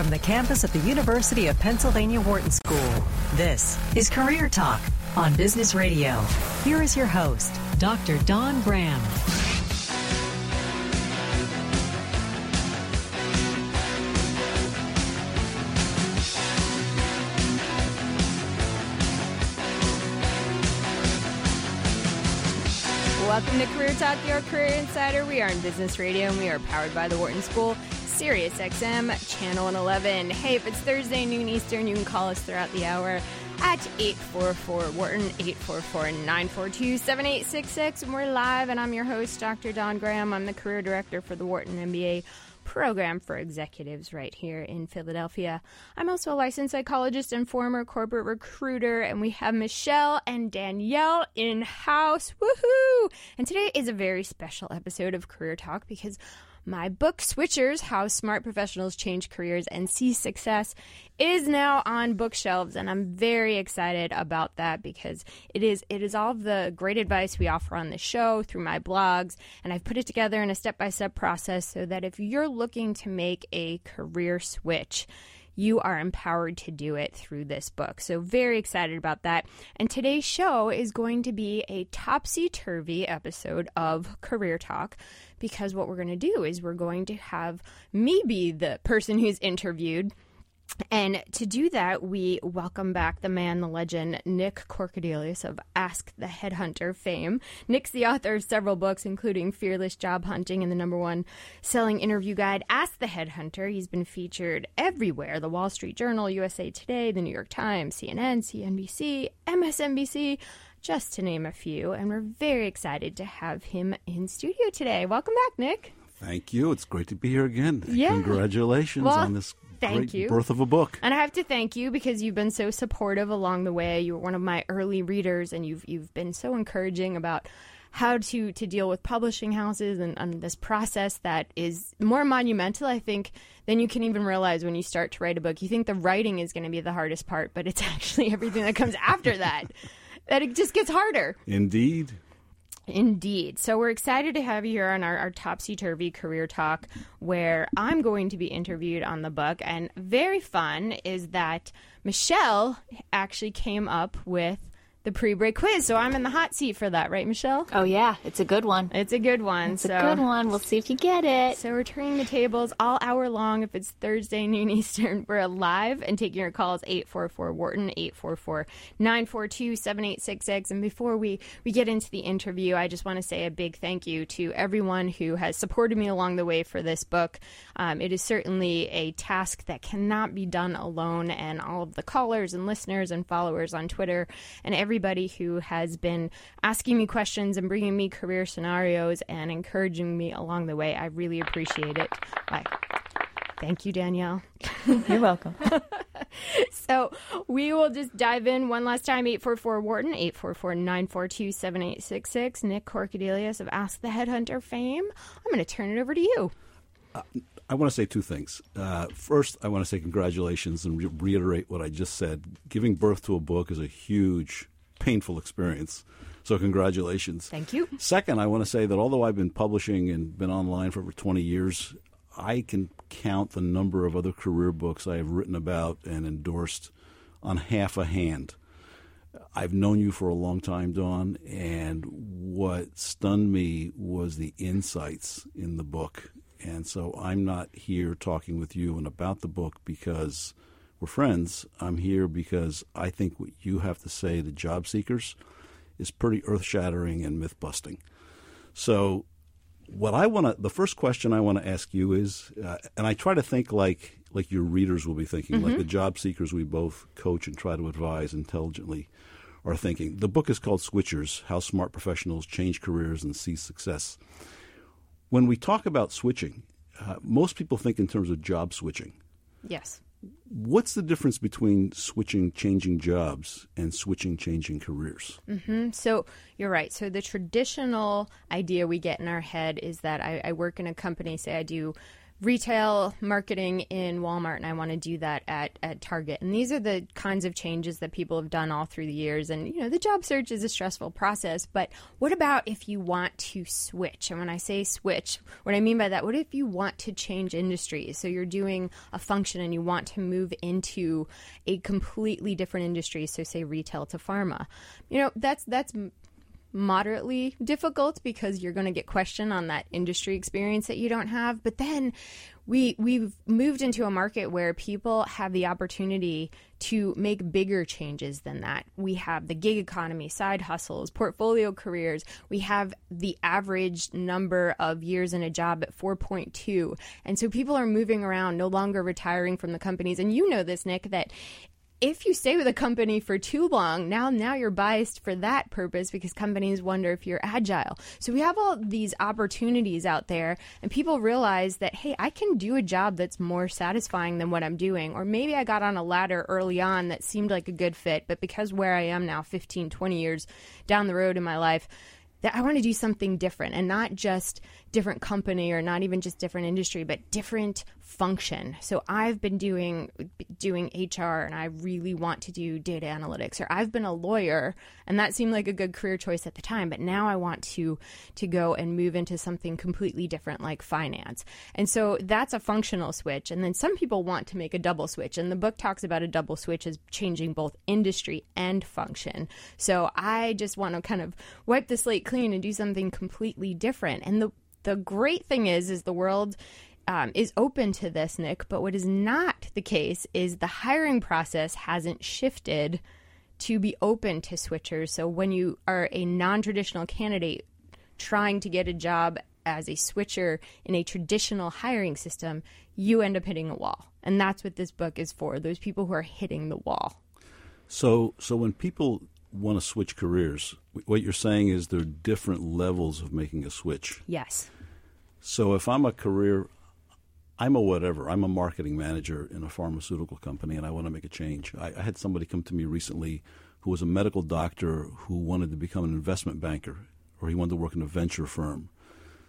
from the campus of the University of Pennsylvania Wharton School. This is Career Talk on Business Radio. Here is your host, Dr. Don Graham. Welcome to Career Talk, your career insider. We are in Business Radio and we are powered by the Wharton School, Sirius XM, Channel 11. Hey, if it's Thursday, noon Eastern, you can call us throughout the hour at 844 Wharton, 844 942 7866. And we're live, and I'm your host, Dr. Don Graham. I'm the career director for the Wharton MBA program for executives right here in Philadelphia. I'm also a licensed psychologist and former corporate recruiter, and we have Michelle and Danielle in house. Woohoo! And today is a very special episode of Career Talk because my book, Switchers How Smart Professionals Change Careers and See Success, is now on bookshelves. And I'm very excited about that because it is, it is all the great advice we offer on the show through my blogs. And I've put it together in a step by step process so that if you're looking to make a career switch, you are empowered to do it through this book. So, very excited about that. And today's show is going to be a topsy turvy episode of Career Talk because what we're going to do is we're going to have me be the person who's interviewed. And to do that, we welcome back the man, the legend, Nick Corcodilos of Ask the Headhunter fame. Nick's the author of several books, including Fearless Job Hunting and the number one selling interview guide, Ask the Headhunter. He's been featured everywhere the Wall Street Journal, USA Today, the New York Times, CNN, CNBC, MSNBC just to name a few. And we're very excited to have him in studio today. Welcome back, Nick. Thank you. It's great to be here again. Yeah. Congratulations well, on this thank you. birth of a book. And I have to thank you because you've been so supportive along the way. You were one of my early readers, and you've you've been so encouraging about how to to deal with publishing houses and, and this process that is more monumental, I think, than you can even realize when you start to write a book. You think the writing is going to be the hardest part, but it's actually everything that comes after that that it just gets harder. Indeed. Indeed. So we're excited to have you here on our, our topsy turvy career talk, where I'm going to be interviewed on the book. And very fun is that Michelle actually came up with the pre-break quiz. So I'm in the hot seat for that, right, Michelle? Oh yeah, it's a good one. It's a good one. It's so, a good one. We'll see if you get it. So we're turning the tables all hour long. If it's Thursday noon Eastern, we're alive and taking your calls 844 Wharton 844 942 7866. And before we we get into the interview, I just want to say a big thank you to everyone who has supported me along the way for this book. Um, it is certainly a task that cannot be done alone, and all of the callers and listeners and followers on Twitter and every everybody who has been asking me questions and bringing me career scenarios and encouraging me along the way. I really appreciate it. Bye. Thank you, Danielle. You're welcome. so we will just dive in one last time 844 Wharton, 844 942 7866. Nick Corcodilos of Ask the Headhunter fame. I'm going to turn it over to you. Uh, I want to say two things. Uh, first, I want to say congratulations and re- reiterate what I just said. Giving birth to a book is a huge painful experience. So congratulations. Thank you. Second, I want to say that although I've been publishing and been online for over 20 years, I can count the number of other career books I have written about and endorsed on half a hand. I've known you for a long time, Don, and what stunned me was the insights in the book. And so I'm not here talking with you and about the book because – we're friends. I'm here because I think what you have to say to job seekers is pretty earth shattering and myth busting. So, what I want to, the first question I want to ask you is, uh, and I try to think like like your readers will be thinking, mm-hmm. like the job seekers we both coach and try to advise intelligently are thinking. The book is called Switchers How Smart Professionals Change Careers and See Success. When we talk about switching, uh, most people think in terms of job switching. Yes. What's the difference between switching, changing jobs and switching, changing careers? Mm-hmm. So you're right. So the traditional idea we get in our head is that I, I work in a company, say I do retail marketing in Walmart and I want to do that at, at Target. And these are the kinds of changes that people have done all through the years. And, you know, the job search is a stressful process. But what about if you want to switch? And when I say switch, what I mean by that, what if you want to change industries? So you're doing a function and you want to move into a completely different industry. So say retail to pharma. You know, that's, that's moderately difficult because you're going to get questioned on that industry experience that you don't have but then we we've moved into a market where people have the opportunity to make bigger changes than that. We have the gig economy, side hustles, portfolio careers. We have the average number of years in a job at 4.2. And so people are moving around, no longer retiring from the companies. And you know this, Nick, that if you stay with a company for too long, now now you're biased for that purpose because companies wonder if you're agile. So we have all these opportunities out there and people realize that hey, I can do a job that's more satisfying than what I'm doing or maybe I got on a ladder early on that seemed like a good fit, but because where I am now 15, 20 years down the road in my life, that I want to do something different and not just different company or not even just different industry, but different function. So I've been doing doing HR and I really want to do data analytics or I've been a lawyer and that seemed like a good career choice at the time, but now I want to to go and move into something completely different like finance. And so that's a functional switch and then some people want to make a double switch and the book talks about a double switch as changing both industry and function. So I just want to kind of wipe the slate clean and do something completely different. And the the great thing is is the world um, is open to this, Nick. But what is not the case is the hiring process hasn't shifted to be open to switchers. So when you are a non traditional candidate trying to get a job as a switcher in a traditional hiring system, you end up hitting a wall. And that's what this book is for those people who are hitting the wall. So, so when people want to switch careers, what you're saying is there are different levels of making a switch. Yes. So if I'm a career, I'm a whatever. I'm a marketing manager in a pharmaceutical company, and I want to make a change. I, I had somebody come to me recently who was a medical doctor who wanted to become an investment banker, or he wanted to work in a venture firm.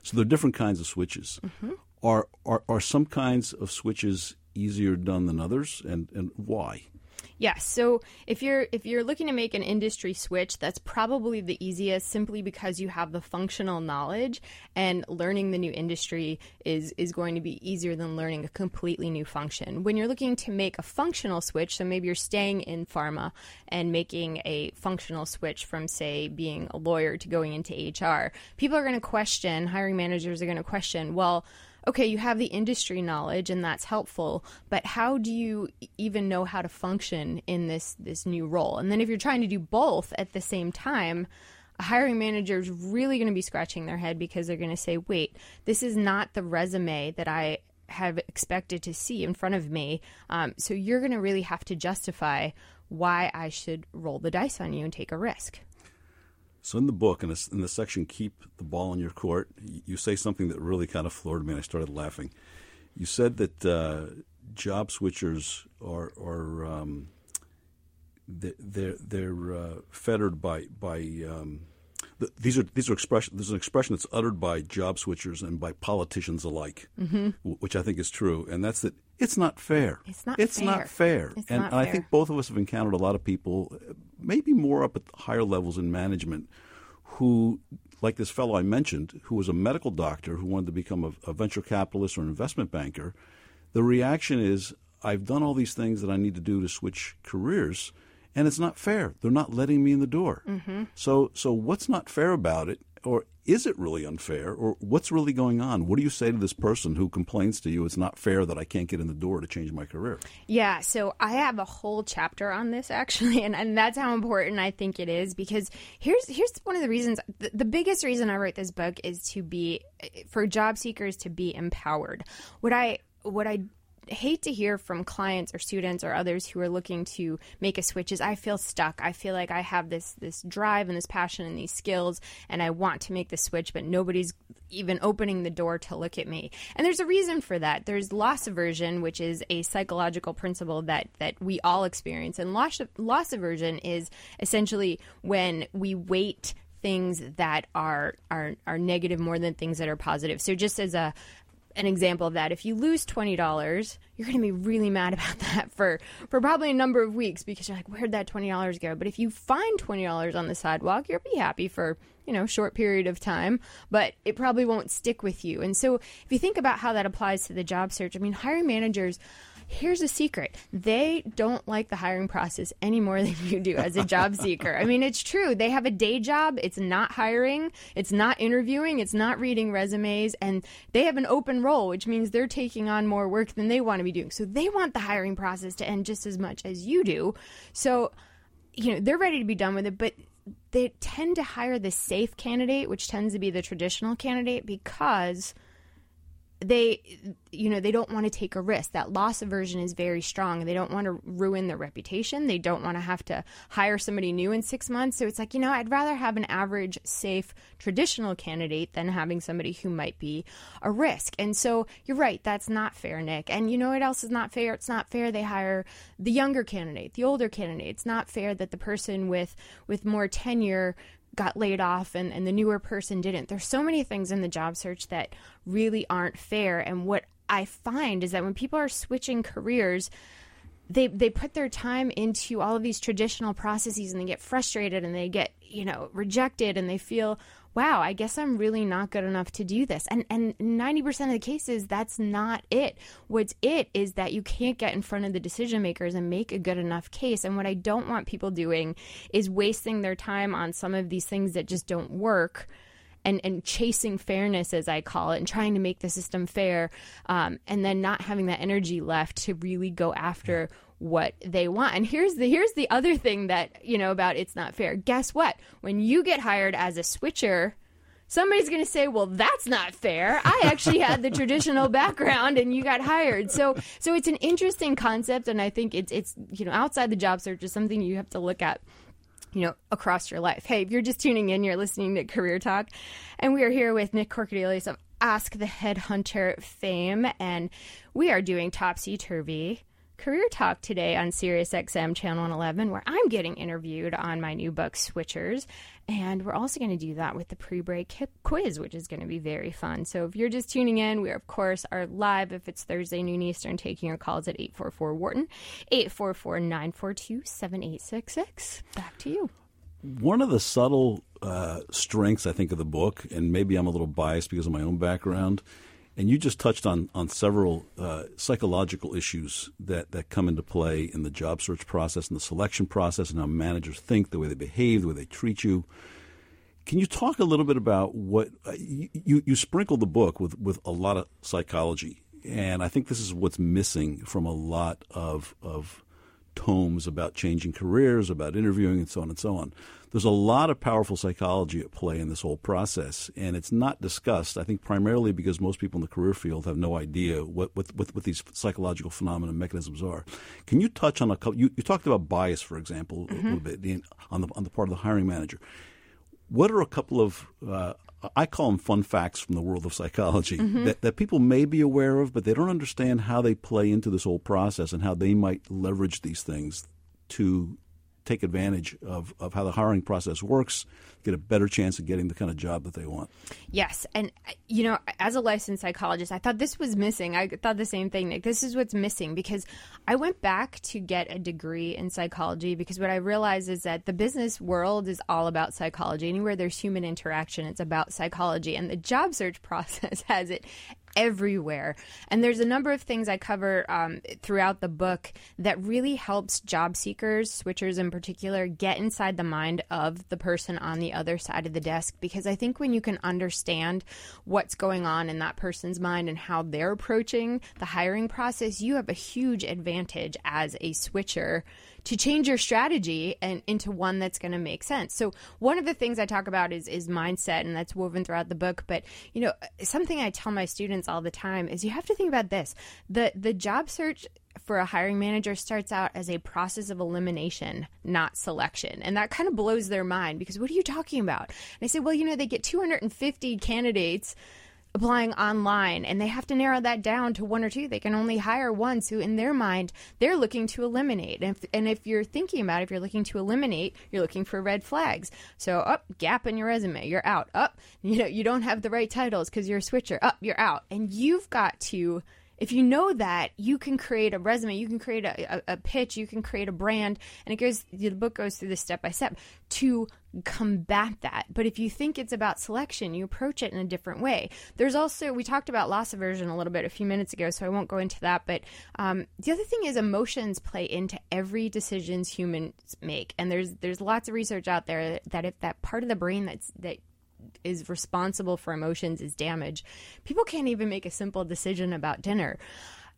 So there are different kinds of switches. Mm-hmm. Are, are are some kinds of switches easier done than others, and and why? Yes. So if you're if you're looking to make an industry switch, that's probably the easiest simply because you have the functional knowledge and learning the new industry is is going to be easier than learning a completely new function. When you're looking to make a functional switch, so maybe you're staying in pharma and making a functional switch from say being a lawyer to going into HR, people are going to question, hiring managers are going to question, well, okay, you have the industry knowledge and that's helpful, but how do you even know how to function in this this new role? And then if you're trying to do both at the same time, a hiring manager is really going to be scratching their head because they're going to say, "Wait, this is not the resume that I have expected to see in front of me." Um, so you're going to really have to justify why I should roll the dice on you and take a risk. So in the book, in, in the section "Keep the Ball in Your Court," you say something that really kind of floored me, and I started laughing. You said that uh, job switchers are are um, they're they're uh, fettered by by um, these are these are expression. There's an expression that's uttered by job switchers and by politicians alike, mm-hmm. which I think is true, and that's that it's not fair. It's not. It's fair. not fair. It's and, not and I think both of us have encountered a lot of people, maybe more up at higher levels in management, who, like this fellow I mentioned, who was a medical doctor who wanted to become a, a venture capitalist or an investment banker. The reaction is, I've done all these things that I need to do to switch careers and it's not fair. They're not letting me in the door. Mm-hmm. So, so what's not fair about it, or is it really unfair, or what's really going on? What do you say to this person who complains to you it's not fair that I can't get in the door to change my career? Yeah, so I have a whole chapter on this actually, and, and that's how important I think it is because here's here's one of the reasons. The, the biggest reason I wrote this book is to be for job seekers to be empowered. What I what I hate to hear from clients or students or others who are looking to make a switch is I feel stuck. I feel like I have this this drive and this passion and these skills and I want to make the switch but nobody's even opening the door to look at me. And there's a reason for that. There's loss aversion, which is a psychological principle that that we all experience. And loss loss aversion is essentially when we weight things that are are are negative more than things that are positive. So just as a an example of that. If you lose twenty dollars, you're going to be really mad about that for for probably a number of weeks because you're like, where'd that twenty dollars go? But if you find twenty dollars on the sidewalk, you'll be happy for you know short period of time, but it probably won't stick with you. And so if you think about how that applies to the job search, I mean, hiring managers here's a secret they don't like the hiring process any more than you do as a job seeker. I mean, it's true. They have a day job, it's not hiring, it's not interviewing, it's not reading resumes, and they have an open role, which means they're taking on more work than they want to be doing. So they want the hiring process to end just as much as you do. So, you know, they're ready to be done with it, but they tend to hire the safe candidate, which tends to be the traditional candidate, because they you know they don't want to take a risk. That loss aversion is very strong. They don't want to ruin their reputation. They don't want to have to hire somebody new in six months. So it's like you know i'd rather have an average safe traditional candidate than having somebody who might be a risk. And so you're right that's not fair nick. And you know what else is not fair? It's not fair they hire the younger candidate the older candidate. It's not fair that the person with with more tenure got laid off and, and the newer person didn't. There's so many things in the job search that really aren't fair. And what I find is that when people are switching careers, they they put their time into all of these traditional processes and they get frustrated and they get, you know, rejected and they feel wow, I guess I'm really not good enough to do this. And and 90% of the cases that's not it. What's it is that you can't get in front of the decision makers and make a good enough case. And what I don't want people doing is wasting their time on some of these things that just don't work. And, and chasing fairness, as I call it, and trying to make the system fair, um, and then not having that energy left to really go after what they want. And here's the here's the other thing that, you know, about it's not fair. Guess what? When you get hired as a switcher, somebody's going to say, "Well, that's not fair. I actually had the traditional background and you got hired." So, so it's an interesting concept and I think it's it's, you know, outside the job search is something you have to look at you know, across your life. Hey, if you're just tuning in, you're listening to Career Talk, and we are here with Nick Corcodilos of Ask the Headhunter fame, and we are doing Topsy Turvy Career Talk today on SiriusXM Channel 11, where I'm getting interviewed on my new book, Switchers. And we're also going to do that with the pre break quiz, which is going to be very fun. So if you're just tuning in, we, of course, are live if it's Thursday noon Eastern, taking your calls at 844 Wharton, 844 942 7866. Back to you. One of the subtle uh, strengths, I think, of the book, and maybe I'm a little biased because of my own background, and you just touched on on several uh, psychological issues that, that come into play in the job search process and the selection process, and how managers think, the way they behave, the way they treat you. Can you talk a little bit about what uh, you you sprinkle the book with with a lot of psychology, and I think this is what's missing from a lot of of tomes about changing careers, about interviewing, and so on and so on. There's a lot of powerful psychology at play in this whole process, and it's not discussed. I think primarily because most people in the career field have no idea what what, what, what these psychological phenomena mechanisms are. Can you touch on a couple? You, you talked about bias, for example, mm-hmm. a little bit on the on the part of the hiring manager. What are a couple of uh, I call them fun facts from the world of psychology mm-hmm. that, that people may be aware of, but they don't understand how they play into this whole process and how they might leverage these things to take advantage of, of how the hiring process works, get a better chance of getting the kind of job that they want. Yes. And, you know, as a licensed psychologist, I thought this was missing. I thought the same thing, Nick. This is what's missing because I went back to get a degree in psychology because what I realized is that the business world is all about psychology. Anywhere there's human interaction, it's about psychology. And the job search process has it everywhere. And there's a number of things I cover um, throughout the book that really helps job seekers, switchers in particular, get inside the mind of the person on the other side of the desk. Because I think when you can understand what's going on in that person's mind and how they're approaching the hiring process, you have a huge advantage as a switcher to change your strategy and into one that's going to make sense. So one of the things I talk about is is mindset, and that's woven throughout the book. But you know, something I tell my students all the time is you have to think about this: the the job search for a hiring manager starts out as a process of elimination, not selection. And that kind of blows their mind because what are you talking about? And I say, well, you know, they get 250 candidates applying online and they have to narrow that down to one or two. They can only hire ones who, in their mind, they're looking to eliminate. And if, and if you're thinking about it, if you're looking to eliminate, you're looking for red flags. So, up, oh, gap in your resume, you're out. Up, oh, you know, you don't have the right titles because you're a switcher. Up, oh, you're out. And you've got to if you know that, you can create a resume, you can create a, a, a, pitch, you can create a brand, and it goes. The book goes through this step by step to combat that. But if you think it's about selection, you approach it in a different way. There's also we talked about loss aversion a little bit a few minutes ago, so I won't go into that. But um, the other thing is emotions play into every decisions humans make, and there's there's lots of research out there that if that part of the brain that's that is responsible for emotions is damage. People can't even make a simple decision about dinner.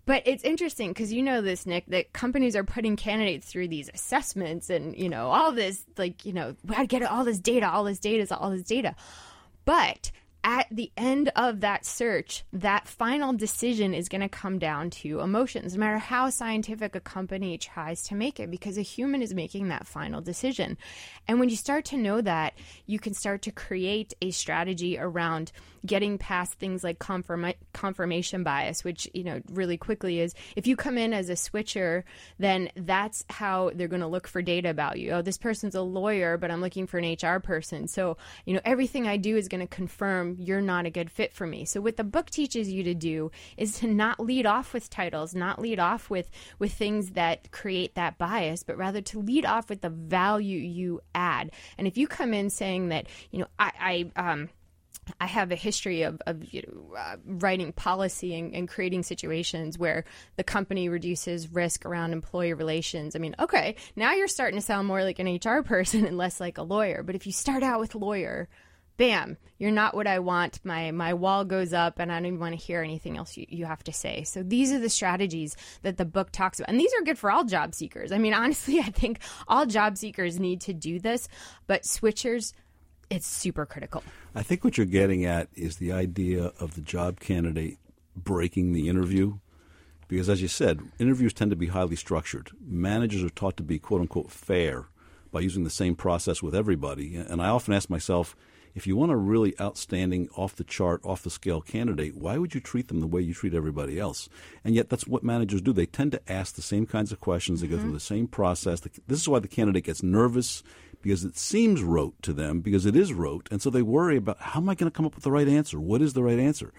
But it's interesting because you know this, Nick, that companies are putting candidates through these assessments and, you know, all this, like, you know, to get all this data, all this data, all this data. But at the end of that search, that final decision is going to come down to emotions, no matter how scientific a company tries to make it, because a human is making that final decision. And when you start to know that, you can start to create a strategy around getting past things like confirma- confirmation bias, which, you know, really quickly is if you come in as a switcher, then that's how they're going to look for data about you. Oh, this person's a lawyer, but I'm looking for an HR person. So, you know, everything I do is going to confirm you're not a good fit for me. So, what the book teaches you to do is to not lead off with titles, not lead off with, with things that create that bias, but rather to lead off with the value you add. And if you come in saying that, you know, I, I, um, I have a history of, of you know, uh, writing policy and, and, creating situations where the company reduces risk around employee relations. I mean, okay, now you're starting to sound more like an HR person and less like a lawyer. But if you start out with lawyer, bam, you're not what I want. My my wall goes up, and I don't even want to hear anything else you, you have to say. So these are the strategies that the book talks about, and these are good for all job seekers. I mean, honestly, I think all job seekers need to do this, but switchers it's super critical. I think what you're getting at is the idea of the job candidate breaking the interview. Because as you said, interviews tend to be highly structured. Managers are taught to be quote unquote fair by using the same process with everybody. And I often ask myself, if you want a really outstanding, off the chart, off the scale candidate, why would you treat them the way you treat everybody else? And yet, that's what managers do. They tend to ask the same kinds of questions. They mm-hmm. go through the same process. This is why the candidate gets nervous because it seems rote to them, because it is rote, and so they worry about how am I going to come up with the right answer? What is the right answer?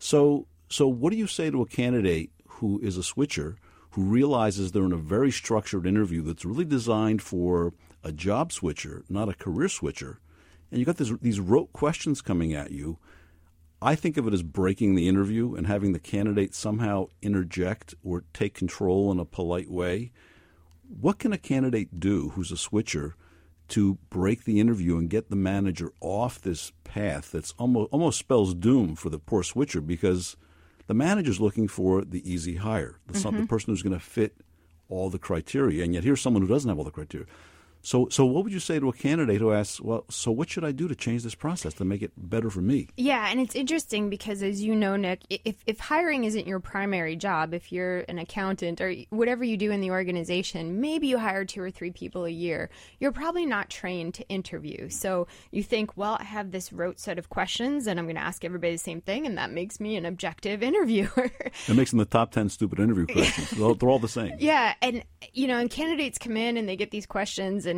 So, so what do you say to a candidate who is a switcher who realizes they're in a very structured interview that's really designed for a job switcher, not a career switcher, and you got this, these rote questions coming at you? I think of it as breaking the interview and having the candidate somehow interject or take control in a polite way. What can a candidate do who's a switcher to break the interview and get the manager off this path that's almost almost spells doom for the poor switcher because the manager's looking for the easy hire, the, mm-hmm. the person who's going to fit all the criteria, and yet here's someone who doesn't have all the criteria. So, so what would you say to a candidate who asks, "Well, so what should I do to change this process to make it better for me?" Yeah, and it's interesting because, as you know, Nick, if if hiring isn't your primary job, if you're an accountant or whatever you do in the organization, maybe you hire two or three people a year. You're probably not trained to interview, so you think, "Well, I have this rote set of questions, and I'm going to ask everybody the same thing, and that makes me an objective interviewer." it makes them the top ten stupid interview questions. they're, all, they're all the same. Yeah, and you know, and candidates come in and they get these questions and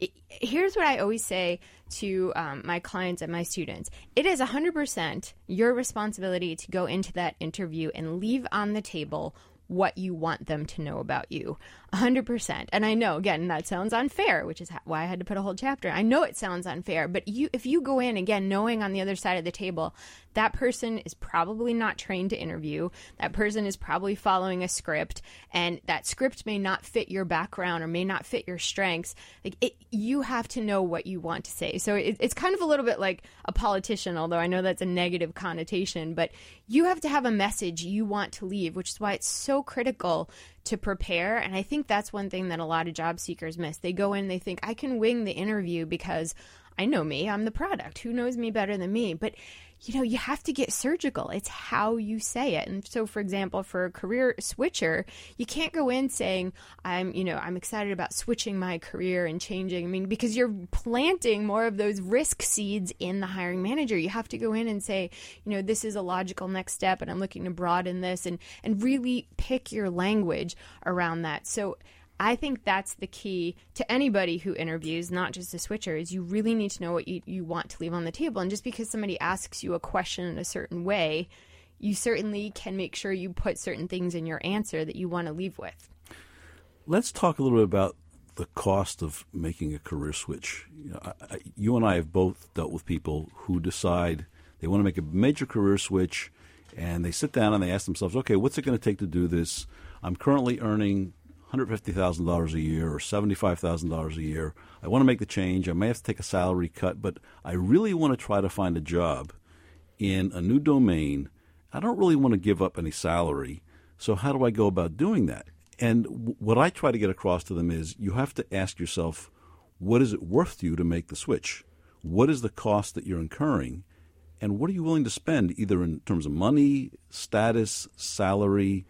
it, here's what I always say to um, my clients and my students. It is 100% your responsibility to go into that interview and leave on the table what you want them to know about you 100% and i know again that sounds unfair which is why i had to put a whole chapter i know it sounds unfair but you if you go in again knowing on the other side of the table that person is probably not trained to interview. That person is probably following a script, and that script may not fit your background or may not fit your strengths. Like it, you have to know what you want to say. So it, it's kind of a little bit like a politician, although I know that's a negative connotation. But you have to have a message you want to leave, which is why it's so critical to prepare. And I think that's one thing that a lot of job seekers miss. They go in, they think, I can wing the interview because I know me, I'm the product. Who knows me better than me? But you know, you have to get surgical. It's how you say it. And so, for example, for a career switcher, you can't go in saying, I'm, you know, I'm excited about switching my career and changing. I mean, because you're planting more of those risk seeds in the hiring manager. You have to go in and say, you know, this is a logical next step and I'm looking to broaden this and, and really pick your language around that. So, I think that's the key to anybody who interviews, not just a switcher, is you really need to know what you, you want to leave on the table. And just because somebody asks you a question in a certain way, you certainly can make sure you put certain things in your answer that you want to leave with. Let's talk a little bit about the cost of making a career switch. You, know, I, you and I have both dealt with people who decide they want to make a major career switch and they sit down and they ask themselves, okay, what's it going to take to do this? I'm currently earning $150,000 a year or $75,000 a year. I want to make the change. I may have to take a salary cut, but I really want to try to find a job in a new domain. I don't really want to give up any salary. So, how do I go about doing that? And what I try to get across to them is you have to ask yourself, what is it worth to you to make the switch? What is the cost that you're incurring? And what are you willing to spend, either in terms of money, status, salary?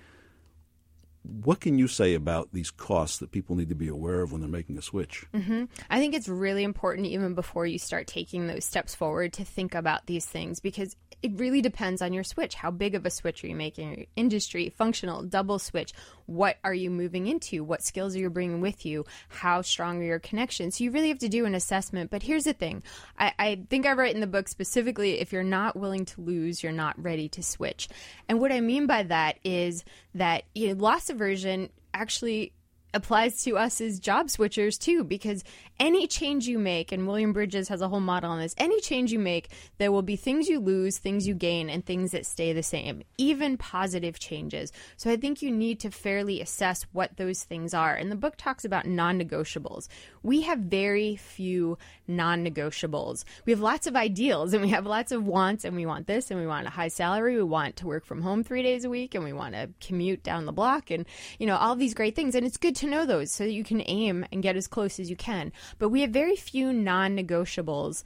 What can you say about these costs that people need to be aware of when they're making a switch? Mm-hmm. I think it's really important, even before you start taking those steps forward, to think about these things because it really depends on your switch. How big of a switch are you making? Industry, functional, double switch. What are you moving into? What skills are you bringing with you? How strong are your connections? So you really have to do an assessment. But here's the thing I, I think I write in the book specifically if you're not willing to lose, you're not ready to switch. And what I mean by that is that you know, loss aversion actually applies to us as job switchers too, because any change you make, and William Bridges has a whole model on this, any change you make, there will be things you lose, things you gain, and things that stay the same, even positive changes. So I think you need to fairly assess what those things are. And the book talks about non negotiables. We have very few non negotiables. We have lots of ideals and we have lots of wants, and we want this, and we want a high salary, we want to work from home three days a week, and we want to commute down the block, and you know, all these great things. And it's good to know those so that you can aim and get as close as you can. But we have very few non negotiables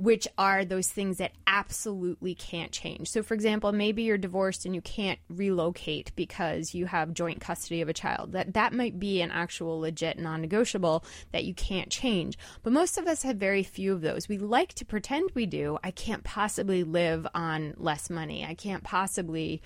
which are those things that absolutely can't change. So, for example, maybe you're divorced and you can't relocate because you have joint custody of a child. That that might be an actual legit non-negotiable that you can't change. But most of us have very few of those. We like to pretend we do. I can't possibly live on less money. I can't possibly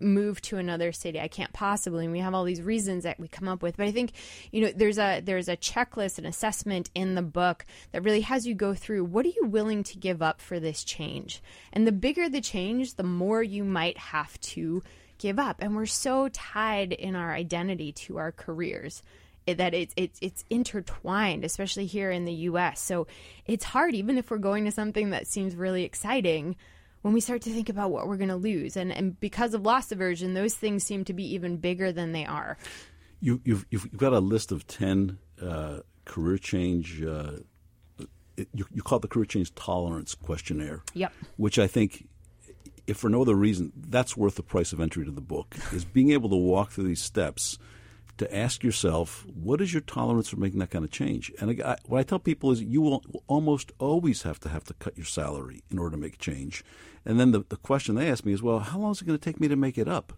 move to another city. I can't possibly. And we have all these reasons that we come up with. But I think, you know, there's a there's a checklist, an assessment in the book that really has you go through what are you willing to give up for this change? And the bigger the change, the more you might have to give up. And we're so tied in our identity to our careers that it's it's it's intertwined, especially here in the U.S. So it's hard, even if we're going to something that seems really exciting when we start to think about what we're going to lose. And, and because of loss aversion, those things seem to be even bigger than they are. You, you've, you've got a list of 10 uh, career change. Uh, you, you call it the career change tolerance questionnaire. Yep. Which I think, if for no other reason, that's worth the price of entry to the book, is being able to walk through these steps to ask yourself, what is your tolerance for making that kind of change? And I, what I tell people is you will almost always have to have to cut your salary in order to make a change. And then the, the question they ask me is, well, how long is it going to take me to make it up?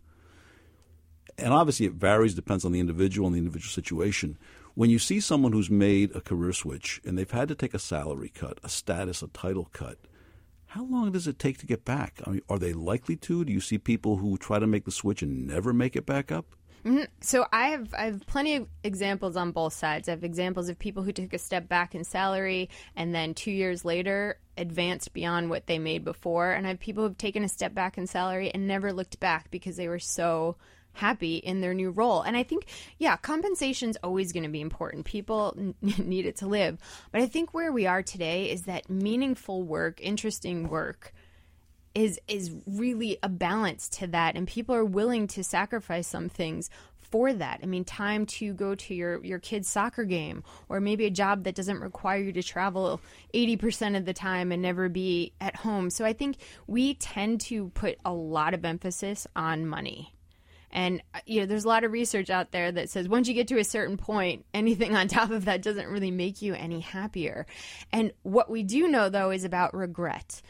And obviously it varies, depends on the individual and the individual situation. When you see someone who's made a career switch and they've had to take a salary cut, a status, a title cut, how long does it take to get back? I mean, are they likely to? Do you see people who try to make the switch and never make it back up? Mm-hmm. So I have I have plenty of examples on both sides. I have examples of people who took a step back in salary and then two years later advanced beyond what they made before, and I have people who've taken a step back in salary and never looked back because they were so happy in their new role. And I think, yeah, compensation is always going to be important. People n- need it to live. But I think where we are today is that meaningful work, interesting work, is is really a balance to that and people are willing to sacrifice some things for that. I mean, time to go to your your kid's soccer game or maybe a job that doesn't require you to travel 80% of the time and never be at home. So I think we tend to put a lot of emphasis on money. And uh, you know, there's a lot of research out there that says once you get to a certain point, anything on top of that doesn't really make you any happier. And what we do know though is about regret.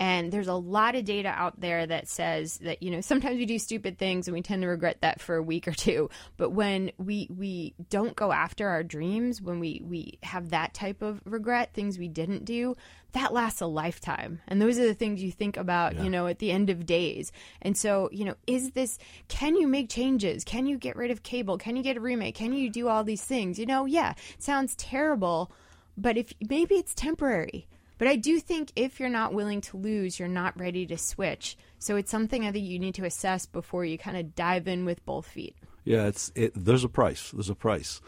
And there's a lot of data out there that says that, you know, sometimes we do stupid things and we tend to regret that for a week or two. But when we we don't go after our dreams, when we, we have that type of regret, things we didn't do, that lasts a lifetime. And those are the things you think about, yeah. you know, at the end of days. And so, you know, is this, can you make changes? Can you get rid of cable? Can you get a remake? Can you do all these things? You know, yeah, sounds terrible, but if maybe it's temporary but I do think if you're not willing to lose, you're not ready to switch. So it's something I think you need to assess before you kind of dive in with both feet. Yeah, it's it, there's a price. There's a price.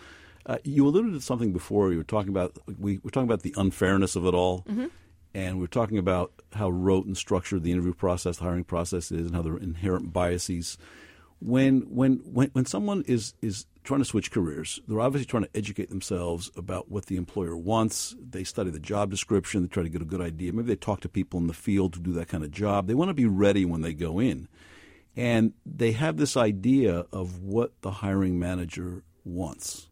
Uh, you alluded to something before. You were talking about we were talking about the unfairness of it all, mm-hmm. and we are talking about how rote and structured the interview process, the hiring process is, and how there are inherent biases. When when when when someone is is trying to switch careers. They're obviously trying to educate themselves about what the employer wants. They study the job description. They try to get a good idea. Maybe they talk to people in the field who do that kind of job. They want to be ready when they go in. And they have this idea of what the hiring manager wants.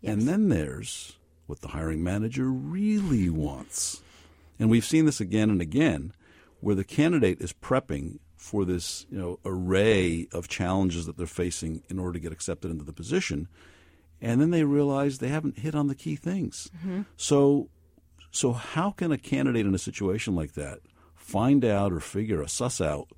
Yes. And then there's what the hiring manager really wants. And we've seen this again and again where the candidate is prepping for this you know array of challenges that they're facing in order to get accepted into the position, and then they realize they haven't hit on the key things. Mm-hmm. So, so how can a candidate in a situation like that find out or figure or suss out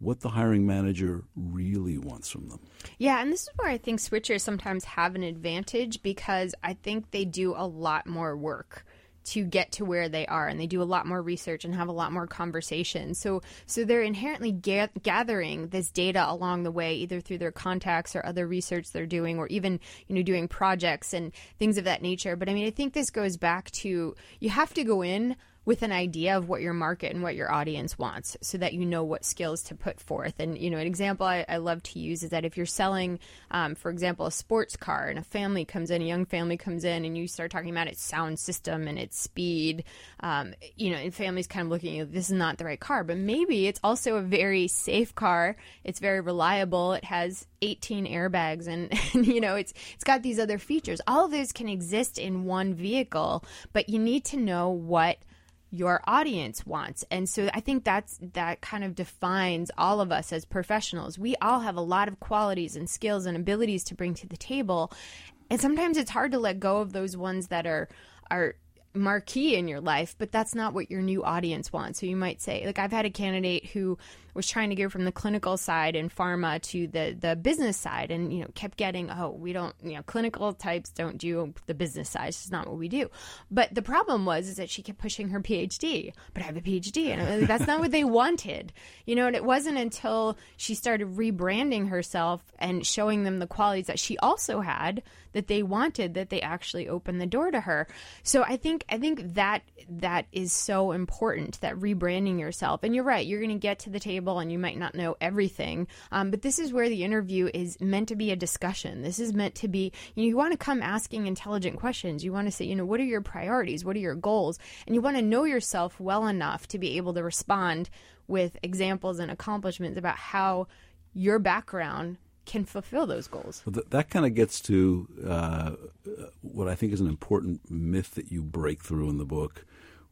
what the hiring manager really wants from them. Yeah, and this is where I think switchers sometimes have an advantage because I think they do a lot more work to get to where they are and they do a lot more research and have a lot more conversations so so they're inherently ga- gathering this data along the way either through their contacts or other research they're doing or even you know doing projects and things of that nature. But i mean i think this goes back to you have to go in with an idea of what your market and what your audience wants so that you know what skills to put forth. And, you know, an example I, I love to use is that if you're selling, um, for example, a sports car and a family comes in, a young family comes in, and you start talking about its sound system and its speed, um, you know, and families kind of looking at this is not the right car, but maybe it's also a very safe car. It's very reliable. It has 18 airbags and, and, you know it's it's got these other features all of those can exist in one vehicle but you need to know what your audience wants. And so I think that's that kind of defines all of us as professionals. We all have a lot of qualities and skills and abilities to bring to the table. And sometimes it's hard to let go of those ones that are are marquee in your life, but that's not what your new audience wants. So you might say, like I've had a candidate who was trying to go from the clinical side in pharma to the the business side and you know kept getting oh we don't you know clinical types don't do the business side. It's not what we do. But the problem was is that she kept pushing her phd but i have a phd and that's not what they wanted. You know and it wasn't until she started rebranding herself and showing them the qualities that she also had that they wanted that they actually opened the door to her. So i think i think that that is so important that rebranding yourself. And you're right you're going to get to the table and you might not know everything. Um, but this is where the interview is meant to be a discussion. This is meant to be, you know, you want to come asking intelligent questions. You want to say, you know, what are your priorities? What are your goals? And you want to know yourself well enough to be able to respond with examples and accomplishments about how your background can fulfill those goals. Well, th- that kind of gets to uh, what I think is an important myth that you break through in the book,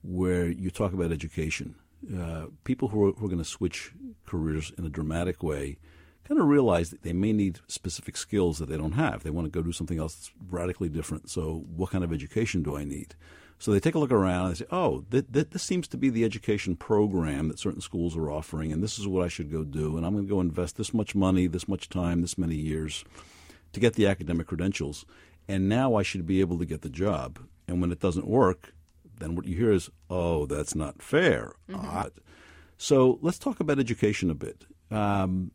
where you talk about education. Uh, people who are, who are going to switch careers in a dramatic way kind of realize that they may need specific skills that they don't have. They want to go do something else that's radically different. So, what kind of education do I need? So they take a look around and they say, "Oh, th- th- this seems to be the education program that certain schools are offering, and this is what I should go do. And I'm going to go invest this much money, this much time, this many years to get the academic credentials. And now I should be able to get the job. And when it doesn't work, then what you hear is, oh, that's not fair. Mm-hmm. So let's talk about education a bit. Um,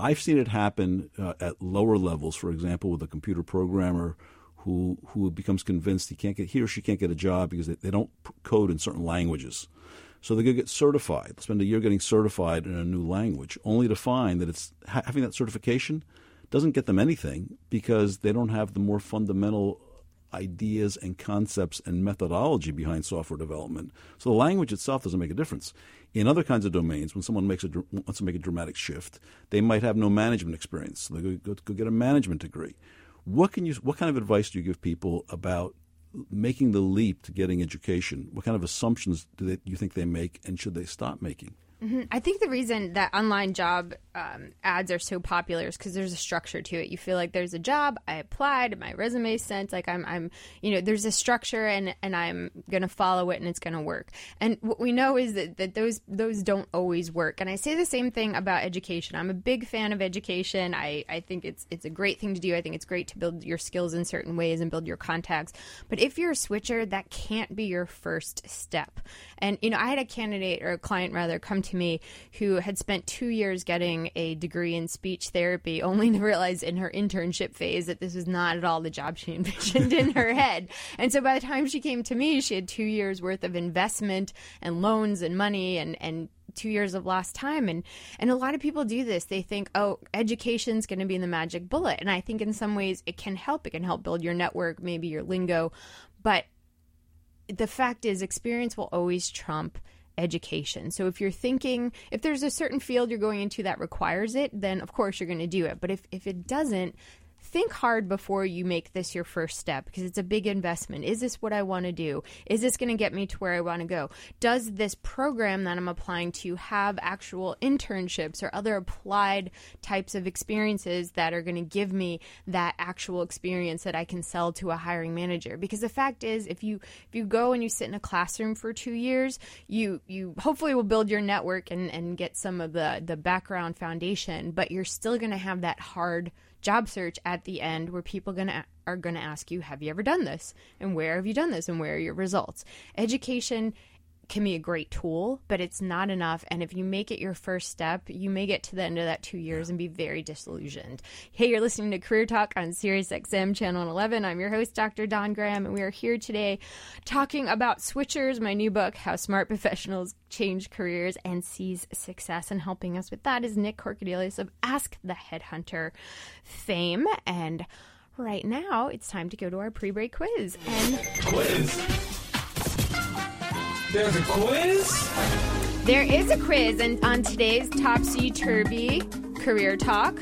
I've seen it happen uh, at lower levels, for example, with a computer programmer who who becomes convinced he can't get he or she can't get a job because they, they don't code in certain languages. So they go get certified. Spend a year getting certified in a new language, only to find that it's having that certification doesn't get them anything because they don't have the more fundamental ideas and concepts and methodology behind software development. So the language itself doesn't make a difference. In other kinds of domains, when someone makes a, wants to make a dramatic shift, they might have no management experience. So they go, go, go get a management degree. What can you? What kind of advice do you give people about making the leap to getting education? What kind of assumptions do they, you think they make, and should they stop making? Mm-hmm. I think the reason that online job um, ads are so popular is because there's a structure to it. You feel like there's a job, I applied, my resume sent, like I'm, I'm, you know, there's a structure and and I'm gonna follow it and it's gonna work. And what we know is that, that those those don't always work. And I say the same thing about education. I'm a big fan of education. I, I think it's it's a great thing to do. I think it's great to build your skills in certain ways and build your contacts. But if you're a switcher, that can't be your first step. And you know, I had a candidate or a client rather come to me who had spent two years getting a degree in speech therapy, only to realize in her internship phase that this was not at all the job she envisioned in her head. And so by the time she came to me, she had two years worth of investment and loans and money and, and two years of lost time. And and a lot of people do this. They think oh education's going to be the magic bullet. And i think in some ways it can help. It can help build your network maybe your lingo. But the fact is experience will always trump education. So if you're thinking if there's a certain field you're going into that requires it, then of course you're going to do it. But if if it doesn't, think hard before you make this your first step because it's a big investment. Is this what I want to do? Is this going to get me to where I want to go? Does this program that I'm applying to have actual internships or other applied types of experiences that are going to give me that actual experience that I can sell to a hiring manager? Because the fact is if you if you go and you sit in a classroom for 2 years, you you hopefully will build your network and and get some of the the background foundation, but you're still going to have that hard job search at the end where people gonna are going to ask you have you ever done this? And where have you done this? And where are your results? Education can be a great tool, but it's not enough. And if you make it your first step, you may get to the end of that two years and be very disillusioned. Hey, you're listening to Career Talk on Sirius XM Channel 11. I'm your host, Dr. Don Graham, and we are here today talking about Switchers, my new book, How Smart Professionals Change Careers and Seize Success. And helping us with that is Nick Corcodilos of Ask the Headhunter fame. And right now, it's time to go to our pre-break quiz. And quiz. There's a quiz? There is a quiz, and on today's Topsy Turvy Career Talk,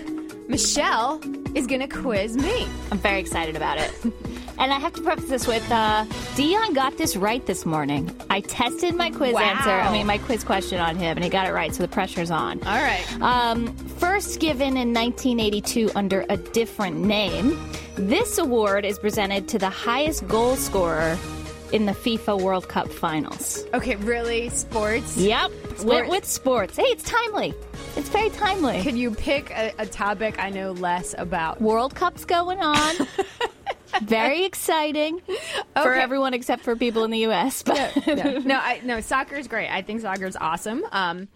Michelle is going to quiz me. I'm very excited about it. and I have to preface this with uh, Dion got this right this morning. I tested my quiz Wow. answer, I mean, my quiz question on him, and he got it right, so the pressure's on. All right. Um, first given in 1982 under a different name, this award is presented to the highest goal scorer in the FIFA World Cup finals. Okay, really? Sports? Yep, Sport- went with sports. Hey, it's timely. It's very timely. Could you pick a, a topic I know less about? World Cup's going on. very exciting for everyone except for people in the U.S. But no, no, I, no, soccer's great. I think soccer's awesome. Um,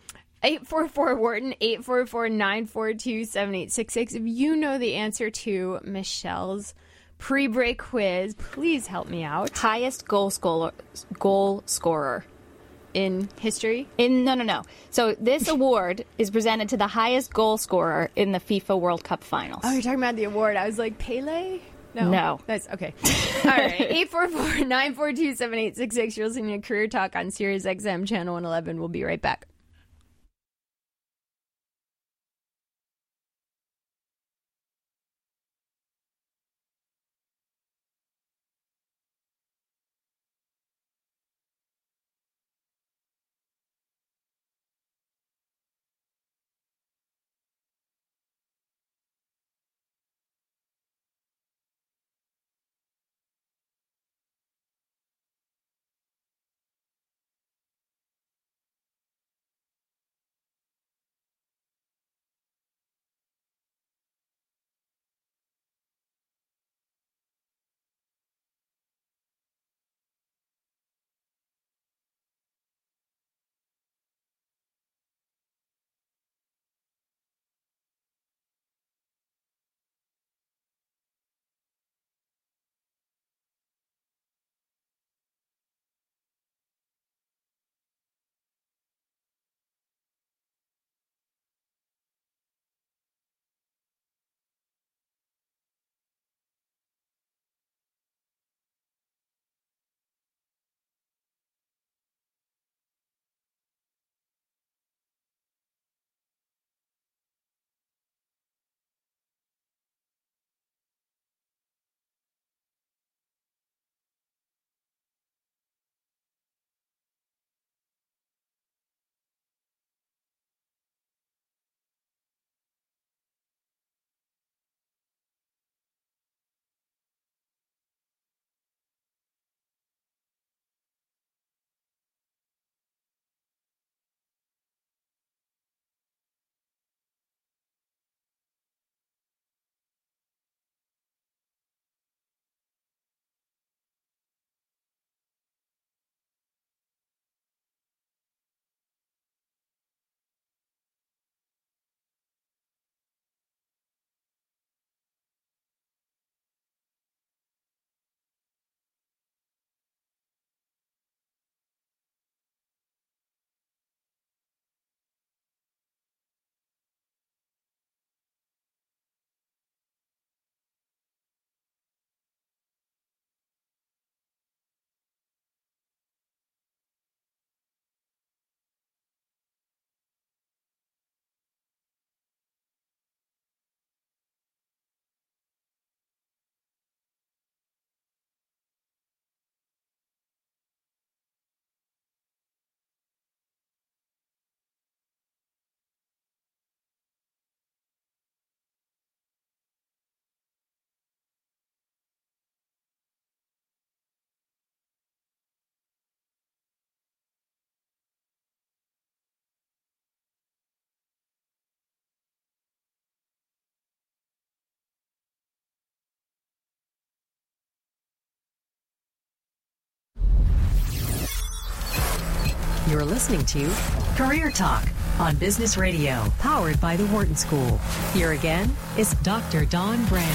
844 Wharton, 844 942 7866. If you know the answer to Michelle's pre break quiz, please help me out highest goal scorer, goal scorer in history. in no no no. So this award is presented to the highest goal scorer in the FIFA World Cup finals. Oh, you're talking about the award. I was like, Pele? No. No. That's okay. All right. 844 942 7866. You're listening to Career Talk on Sirius XM Channel 111. We'll be right back. You're listening to Career Talk on Business Radio, powered by the Wharton School. Here again is Dr. Don Graham.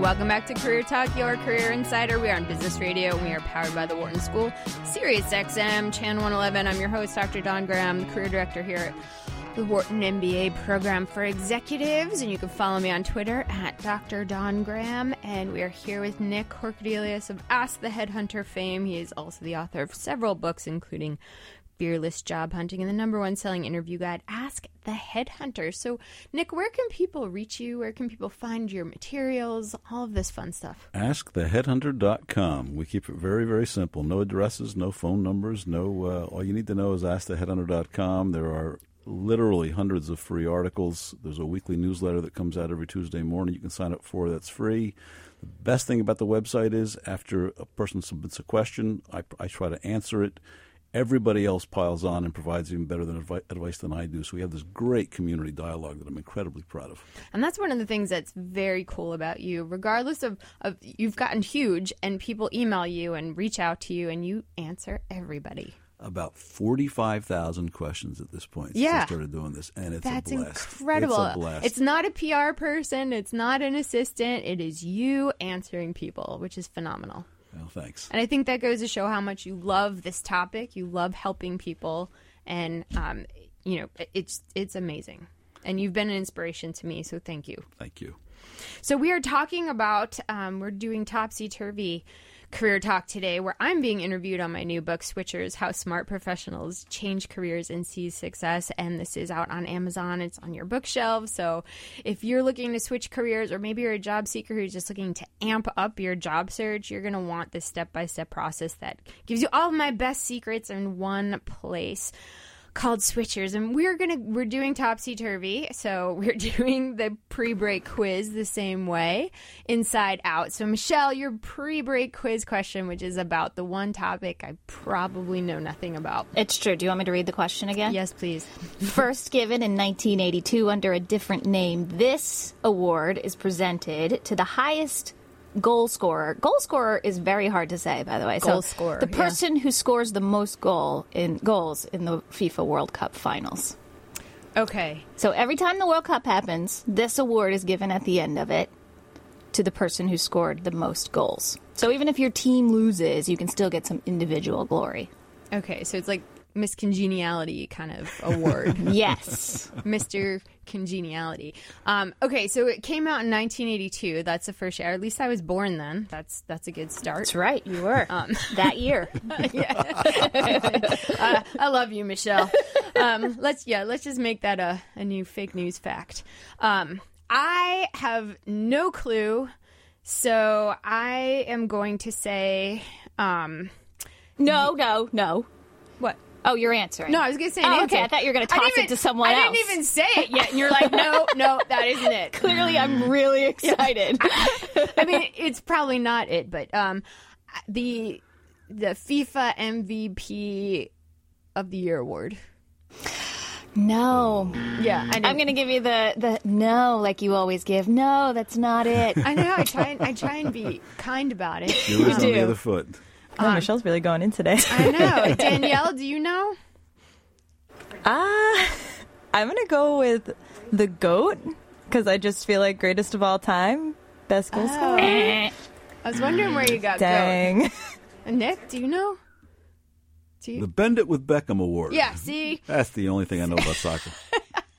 Welcome back to Career Talk, your career insider. We are on Business Radio we are powered by the Wharton School, Sirius XM, Channel 111. I'm your host, Dr. Don Graham, career director here at the Wharton MBA program for executives. And you can follow me on Twitter at Dr. Don Graham. And we are here with Nick Corcodilos of Ask the Headhunter fame. He is also the author of several books, including Fearless Job Hunting and the number one selling interview guide, Ask the Headhunter. So, Nick, where can people reach you? Where can people find your materials? All of this fun stuff. AskTheHeadhunter.com. We keep it very, very simple. No addresses, no phone numbers, no. Uh, all you need to know is AskTheHeadhunter.com. There are literally hundreds of free articles. There's a weekly newsletter that comes out every Tuesday morning. You can sign up for that's free. The best thing about the website is after a person submits a question, I, I try to answer it everybody else piles on and provides even better than advi- advice than I do. So we have this great community dialogue that I'm incredibly proud of. And that's one of the things that's very cool about you. Regardless of, of you've gotten huge and people email you and reach out to you and you answer everybody. About forty-five thousand questions at this point. Since Yeah. I started doing this, and it's That's incredible. It's a blast. It's not a PR person, it's not an assistant, it is you answering people, which is phenomenal. well, thanks. And I think that goes to show how much you love this topic. You love helping people, and um, you know it's it's amazing. And you've been an inspiration to me, so thank you. Thank you. So we are talking about um, we're doing topsy turvy career talk today, where I'm being interviewed on my new book, Switchers: How Smart Professionals Change Careers and Seize Success. And this is out on Amazon. It's on your bookshelf. So if you're looking to switch careers, or maybe you're a job seeker who's just looking to amp up your job search, you're going to want this step by step process that gives you all of my best secrets in one place called switchers and we're gonna we're doing topsy turvy so we're doing the pre-break quiz the same way inside out so michelle your pre-break quiz question which is about the one topic i probably know nothing about It's true. Do you want me to read the question again? yes please First given in 1982 under a different name, this award is presented to the highest goal scorer. Goal scorer is very hard to say, by the way. Goal so scorer, the yeah. person who scores the most goal in goals in the FIFA World Cup finals. okay So every time the World Cup happens, this award is given at the end of it to the person who scored the most goals. So even if your team loses, you can still get some individual glory. okay so it's like miss congeniality kind of award Yes. Mr. Congeniality. Um, okay, so it came out in 1982. That's the first year. At least I was born then. That's that's a good start. That's right, you were. that year. Uh, I love you, Michelle. Um, let's yeah, let's just make that a, a new fake news fact. Um, I have no clue, so I am going to say um, No, no, no. What? Oh, you're answering. No, I was going to say an Oh, answer. okay. I thought you were going to I toss didn't it to someone I else. I didn't even say it yet, and you're like, no, no, that isn't it. Clearly, I'm really excited. I mean, it's probably not it, but um, the the FIFA MVP of the Year award. no. Yeah, I I'm going to give you the, the no, like you always give. No, that's not it. I know. I try. And, I try and be kind about it. Yours on do. the other foot. Oh, Michelle's really going in today. I know. Danielle, do you know? Ah, I'm gonna go with the goat because I just feel like greatest of all time, best goal scorer. I was wondering where you got Dang. going. Nick, do you know? Do you? The Bend It with Beckham Award. yeah. See, That's the only thing I know about soccer.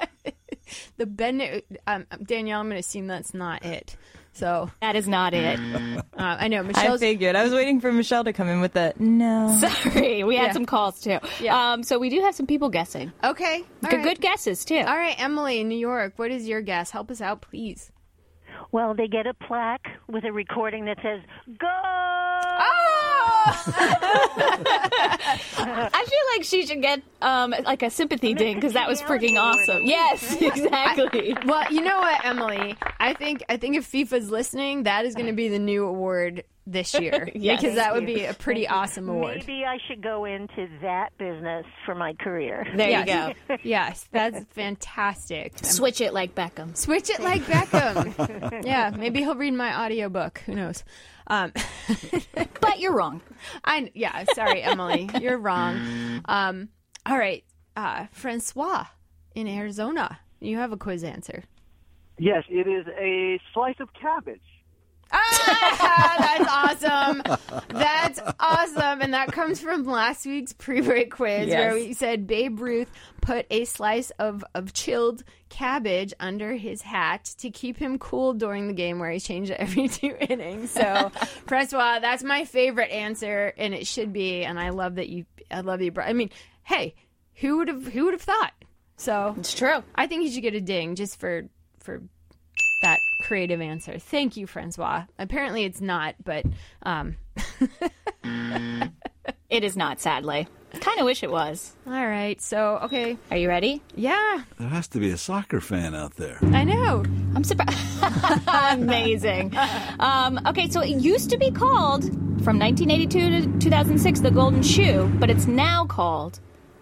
the Bennett. Um, Danielle, I'm going to assume that's not it. So that is not it. uh, I know Michelle I Michelle's. figured. I was waiting for Michelle to come in with the no. Sorry, we had Yeah. some calls too. Yeah. Um, so we do have some people guessing. okay. all Good, right. good guesses too. All right, Emily in New York. What is your guess? Help us out, please. Well, they get a plaque with a recording that says "Go." I feel like she should get um, like a sympathy ding because that was freaking awesome. Yes, exactly. Well, you know what, Emily? I think I think if FIFA's listening, that is going to be the new award this year Yes. because that would Thank be a pretty awesome award. Maybe I should go into that business for my career. There yes. you go. yes, that's fantastic. Switch it like Beckham. Switch it like Beckham. yeah, maybe he'll read my audiobook. Who knows? Um, But you're wrong. I yeah, sorry, Emily, you're wrong. Um, all right, uh, Francois in Arizona, you have a quiz answer. Yes, it is a slice of cabbage. Ah, that's awesome. That's awesome. And that comes from last week's pre break quiz Yes. where we said Babe Ruth put a slice of, of chilled cabbage under his hat to keep him cool during the game where he changed it every two innings. So, Francois, that's my favorite answer, and it should be. And I love that you, I love you brought, I mean, hey, who would have, who would have thought? So, It's true. I think you should get a ding just for for that creative answer. Thank you, Francois. Apparently, it's not, but um, It is not, sadly. Kind of wish it was. all right. So, okay, Are you ready? yeah, There has to be a soccer fan out there. I know. I'm surprised. Amazing. Um, okay, so it used to be called from 1982 to 2006 the Golden Shoe, but it's now called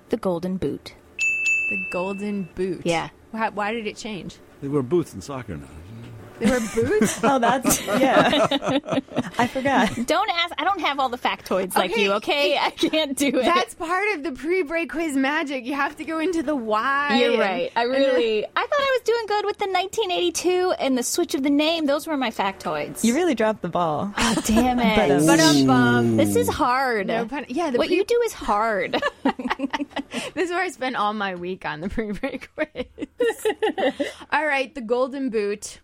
the Golden Boot. The golden boot. Yeah. Why, why did it change? They wear boots in soccer now. They were boots. Oh, that's yeah. I forgot. Don't ask. I don't have all the factoids like Okay, you. Okay, I can't do it. That's part of the pre-break quiz magic. You have to go into the why. You're and- right. I really. I thought I was doing good with the 1982 and the switch of the name. Those were my factoids. You really dropped the ball. Oh, damn But, it. But um, bum. this is hard. No pun- yeah, the what pre- you do is hard. This is where I spent all my week on the pre-break quiz. all right, the golden boot.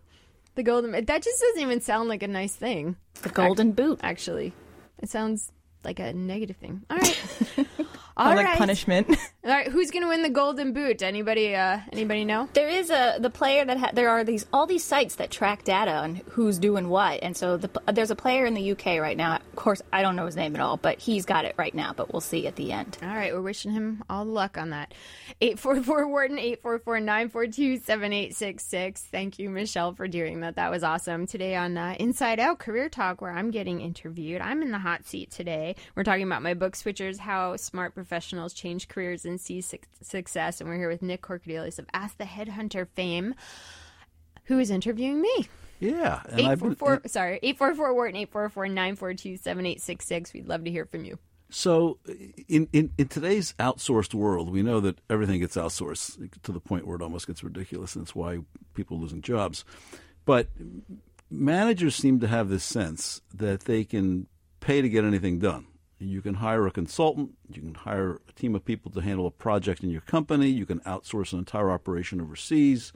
The golden. That just doesn't even sound like a nice thing. the Golden Boot. Actually, it sounds like a negative thing. All right. All Or like right. punishment. All right. Who's gonna win the golden boot? Anybody? Uh, anybody know? There is a the player that ha- there are these all these sites that track data on who's doing what, and so the, there's a player in the UK right now. Of course, I don't know his name at all, but he's got it right now. But we'll see at the end. All right, we're wishing him all the luck on that. 844 Wharton, 844 942 7866. Thank you, Michelle, for doing that. That was awesome. Today on uh, Inside Out Career Talk, where I'm getting interviewed, I'm in the hot seat today. We're talking about my book, Switchers How Smart Professionals Professionals change Careers and See Suc- Success. And we're here with Nick Corcodilos of Ask the Headhunter fame, who is interviewing me. Yeah, and I've 844, sorry, 844 Wharton, 844 942 7866. We'd love to hear from you. So, in, in, in today's outsourced world, we know that everything gets outsourced to the point where it almost gets ridiculous, and it's why people are losing jobs. But managers seem to have this sense that they can pay to get anything done. You can hire a consultant, you can hire a team of people to handle a project in your company, you can outsource an entire operation overseas.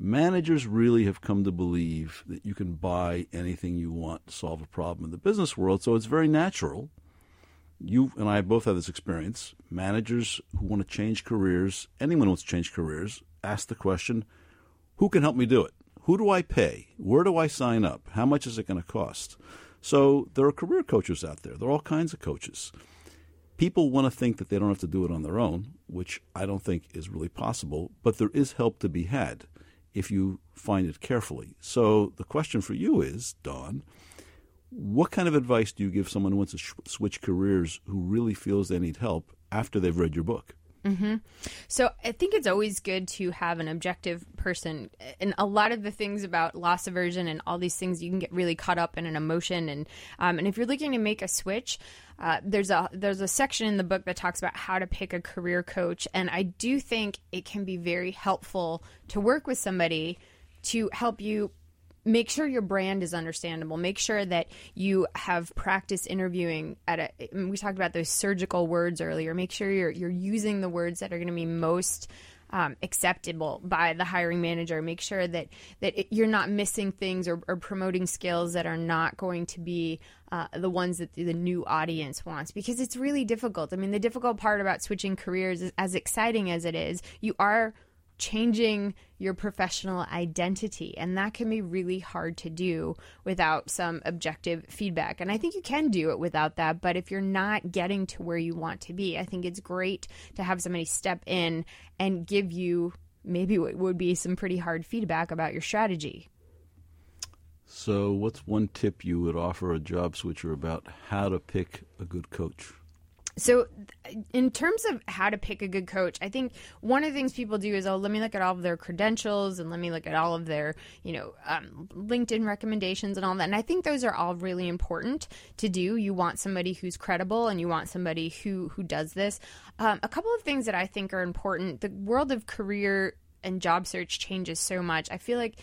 Managers really have come to believe that you can buy anything you want to solve a problem in the business world, so it's very natural you and I both have this experience. Managers who want to change careers, anyone who wants to change careers, ask the question, who can help me do it? Who do I pay? Where do I sign up? How much is it going to cost? So there are career coaches out there. There are all kinds of coaches. People want to think that they don't have to do it on their own, which I don't think is really possible, but there is help to be had if you find it carefully. So the question for you is, Don, what kind of advice do you give someone who wants to sh- switch careers who really feels they need help after they've read your book? So I think it's always good to have an objective person, and a lot of the things about loss aversion and all these things you can get really caught up in an emotion, and um, and if you're looking to make a switch, uh, there's a there's a section in the book that talks about how to pick a career coach, and I do think it can be very helpful to work with somebody to help you make sure your brand is understandable. Make sure that you have practice interviewing at a we talked about those surgical words earlier. Make sure you're you're using the words that are going to be most um, acceptable by the hiring manager. Make sure that that it, you're not missing things or, or promoting skills that are not going to be uh, the ones that the new audience wants because it's really difficult. I mean the difficult part about switching careers is as exciting as it is you are changing your professional identity. And that can be really hard to do without some objective feedback. And I think you can do it without that. But if you're not getting to where you want to be, I think it's great to have somebody step in and give you maybe what would be some pretty hard feedback about your strategy. So, what's one tip you would offer a job switcher about how to pick a good coach? So, in terms of how to pick a good coach, I think one of the things people do is, oh, let me look at all of their credentials and let me look at all of their, you know, um, LinkedIn recommendations and all that. And I think those are all really important to do. You want somebody who's credible and you want somebody who who does this. Um, a couple of things that I think are important. The world of career and job search changes so much. I feel like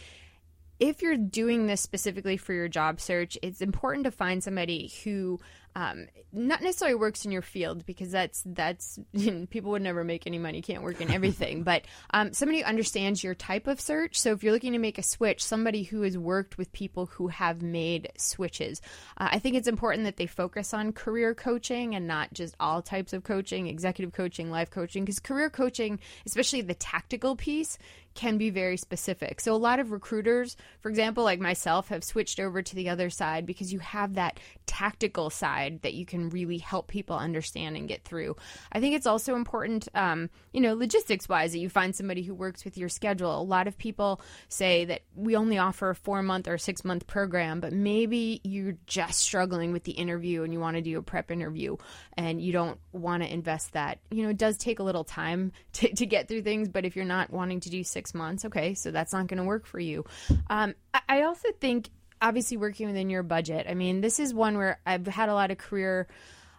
if you're doing this specifically for your job search, it's important to find somebody who um, not necessarily works in your field because that's that's you know, people would never make any money, can't work in everything. but um, somebody who understands your type of search. So if you're looking to make a switch, somebody who has worked with people who have made switches. Uh, I think it's important that they focus on career coaching and not just all types of coaching, executive coaching, life coaching, because career coaching, especially the tactical piece, can be very specific. So a lot of recruiters, for example, like myself, have switched over to the other side because you have that tactical side that you can really help people understand and get through. I think it's also important, um, you know, logistics wise, that you find somebody who works with your schedule. A lot of people say that we only offer a four month or six month program, but maybe you're just struggling with the interview and you want to do a prep interview and you don't want to invest that. You know, it does take a little time to, to get through things, but if you're not wanting to do six months, okay, so that's not going to work for you. Um, I, also think obviously working within your budget. I mean, this is one where I've had a lot of career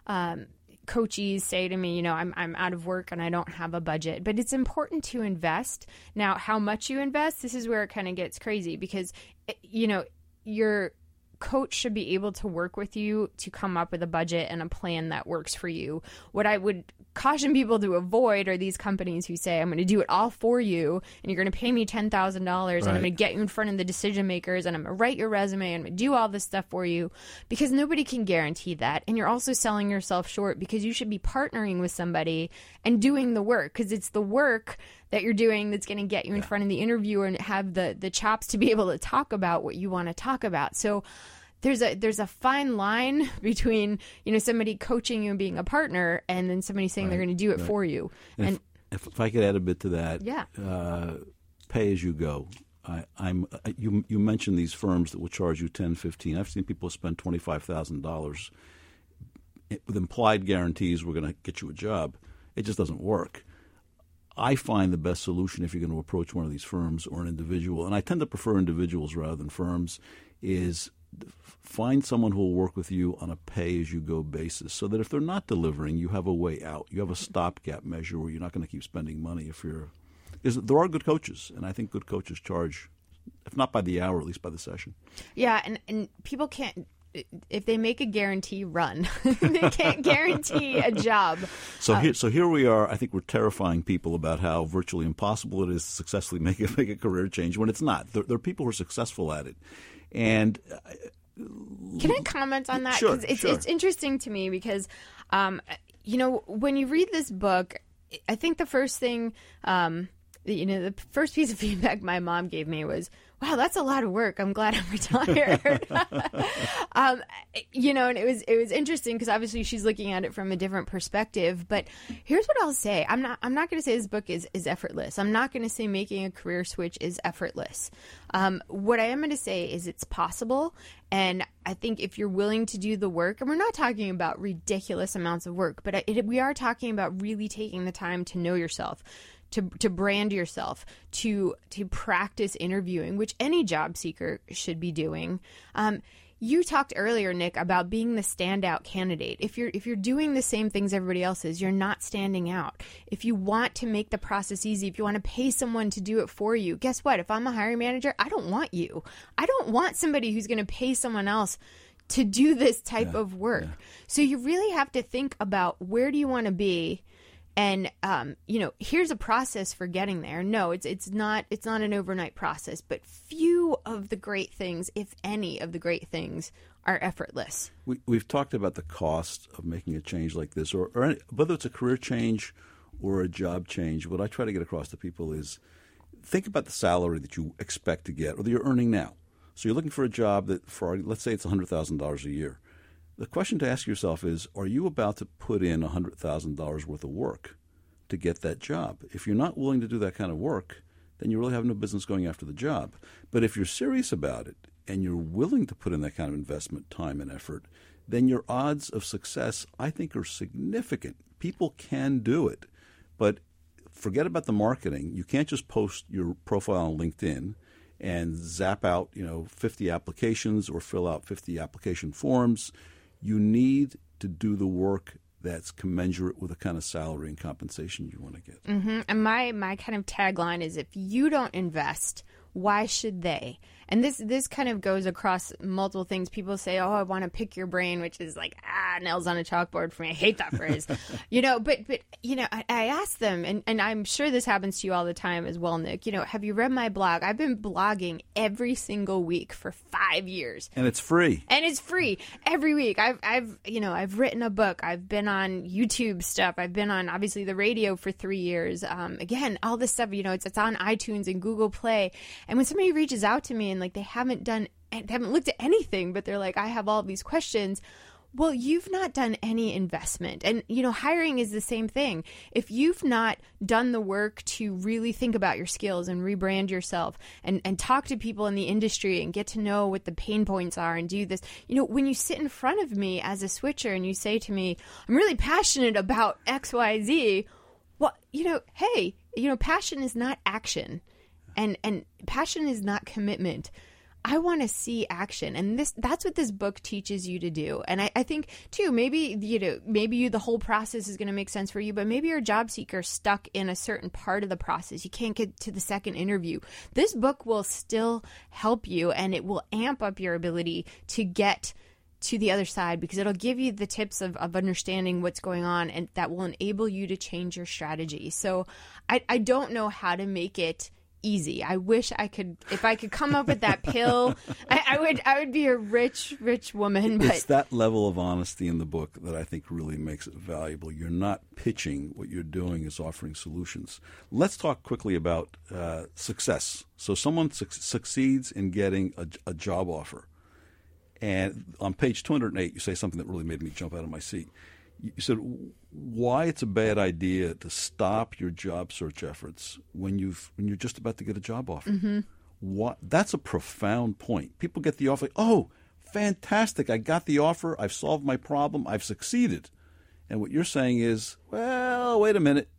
um, coaches say to me, you know, I'm I'm out of work and I don't have a budget, but it's important to invest. Now, how much you invest, this is where it kind of gets crazy because you know, your coach should be able to work with you to come up with a budget and a plan that works for you. What I would caution people to avoid are these companies who say, I'm going to do it all for you and you're going to pay me $10,000 right. and I'm going to get you in front of the decision makers and I'm going to write your resume and I'm going to do all this stuff for you because nobody can guarantee that. And you're also selling yourself short because you should be partnering with somebody and doing the work because it's the work that you're doing that's going to get you in yeah. front of the interviewer and have the the chops to be able to talk about what you want to talk about. So there's a there's a fine line between you know somebody coaching you and being a partner and then somebody saying right. they're going to do it right. for you. And, and if, if, i could add a bit to that yeah. uh, pay as you go. I, am you you mentioned these firms that will charge you 10 15 i've seen people spend $25000 with implied guarantees we're going to get you a job. It just doesn't work. I find the best solution if you're going to approach one of these firms or an individual, and I tend to prefer individuals rather than firms, is find someone who will work with you on a pay as you go basis so that if they're not delivering, you have a way out. You have a stopgap measure where you're not going to keep spending money if you're. Is there are good coaches, and I think good coaches charge, if not by the hour, at least by the session. Yeah, and, and people can't if they make a guarantee run, they can't guarantee a job. So um, here, so here we are. I think we're terrifying people about how virtually impossible it is to successfully make a, make a career change when it's not. There, there are people who are successful at it, and uh, can I comment on that? Sure, it's, sure. it's interesting to me because, um, you know, when you read this book, I think the first thing, um, you know, the first piece of feedback my mom gave me was, wow, that's a lot of work. I'm glad I'm retired. um, you know, and it was it was interesting because obviously she's looking at it from a different perspective. But here's what I'll say: I'm not I'm not going to say this book is is effortless. I'm not going to say making a career switch is effortless. Um, what I am going to say is it's possible, and I think if you're willing to do the work, and we're not talking about ridiculous amounts of work, but it, we are talking about really taking the time to know yourself to to brand yourself, to to practice interviewing, which any job seeker should be doing. Um, you talked earlier, Nick, about being the standout candidate. If you're if you're doing the same things everybody else is, you're not standing out. If you want to make the process easy, if you want to pay someone to do it for you, guess what? If I'm a hiring manager, I don't want you. I don't want somebody who's going to pay someone else to do this type yeah, of work. Yeah. So you really have to think about where do you want to be and um, you know here's a process for getting there. No it's it's not it's not an overnight process but few of the great things if any of the great things are effortless. We, we've talked about the cost of making a change like this or, or any, whether it's a career change or a job change what i try to get across to people is think about the salary that you expect to get or that you're earning now. So you're looking for a job that for let's say it's $100000 a year the question to ask yourself is Are you about to put in $100,000 worth of work to get that job? If you're not willing to do that kind of work, then you really have no business going after the job. But if you're serious about it and you're willing to put in that kind of investment, time, and effort, then your odds of success, I think, are significant. People can do it, but forget about the marketing. You can't just post your profile on LinkedIn and zap out, you know, 50 applications or fill out 50 application forms. You need to do the work that's commensurate with the kind of salary and compensation you want to get. hmm And my my kind of tagline is: if you don't invest, why should they? And this this kind of goes across multiple things. People say, "Oh, I want to pick your brain," which is like ah nails on a chalkboard for me. I hate that phrase, you know. But but you know, I, I ask them, and and I'm sure this happens to you all the time as well, Nick. You know, have you read my blog? I've been blogging every single week for five years And it's free. and it's free every week. I've I've you know I've written a book. I've been on YouTube stuff. I've been on obviously the radio for three years. Um, again, all this stuff you know it's it's on iTunes and Google Play. And when somebody reaches out to me and like they haven't done they haven't looked at anything, but they're like I have all these questions. Well, you've not done any investment. And, you know, hiring is the same thing. If you've not done the work to really think about your skills and rebrand yourself and, and talk to people in the industry and get to know what the pain points are and do this, you know, when you sit in front of me as a switcher and you say to me, I'm really passionate about XYZ, well, you know, hey, you know, passion is not action and and passion is not commitment. I want to see action and this that's what this book teaches you to do. And i, I think too maybe you know maybe you the whole process is going to make sense for you but maybe you're a job seeker stuck in a certain part of the process. You can't get to the second interview. This book will still help you and it will amp up your ability to get to the other side because it'll give you the tips of, of understanding what's going on and that will enable you to change your strategy. So I, I don't know how to make it easy. I wish I could if I could come up with that pill, I, I would I would be a rich, rich woman. But It's that level of honesty in the book that I think really makes it valuable. You're not pitching; what you're doing is offering solutions. Let's talk quickly about uh, success. So, someone suc succeeds in getting a, a job offer, and on page 208, you say something that really made me jump out of my seat. You said why it's a bad idea to stop your job search efforts when you've when you're just about to get a job offer. Mm-hmm. What that's a profound point. People get the offer, like, oh, fantastic! I got the offer. I've solved my problem. I've succeeded. And what you're saying is, well, wait a minute.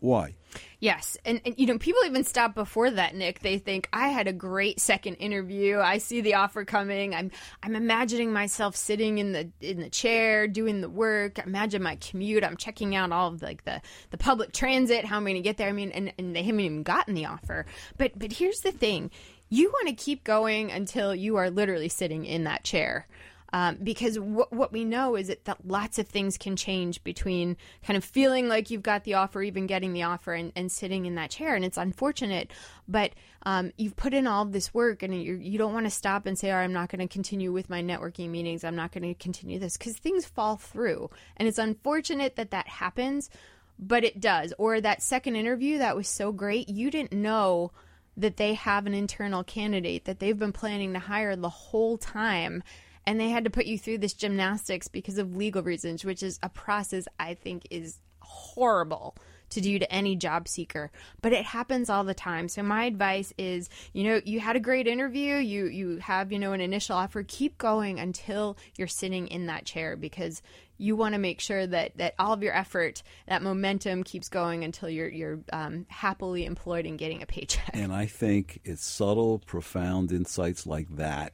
Why? Yes, and, and you know people even stop before that, Nick. They think I had a great second interview. I see the offer coming. I'm I'm imagining myself sitting in the in the chair doing the work. Imagine my commute. I'm checking out all of like the the public transit. How am I going to get there? I mean, and, and they haven't even gotten the offer. But but here's the thing: you want to keep going until you are literally sitting in that chair. Um, because what what we know is that, that lots of things can change between kind of feeling like you've got the offer, even getting the offer, and, and sitting in that chair. And it's unfortunate, but um, you've put in all this work, and you're, you don't want to stop and say, "Oh, I'm not going to continue with my networking meetings. I'm not going to continue this," because things fall through, and it's unfortunate that that happens, but it does. Or that second interview that was so great, you didn't know that they have an internal candidate that they've been planning to hire the whole time and they had to put you through this gymnastics because of legal reasons, which is a process I think is horrible to do to any job seeker. But it happens all the time. So my advice is you know you had a great interview. You you have you know an initial offer. Keep going until you're sitting in that chair because you want to make sure that that all of your effort that momentum keeps going until you're you're um, happily employed and getting a paycheck. And I think it's subtle, profound insights like that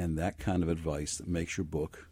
and that kind of advice that makes your book,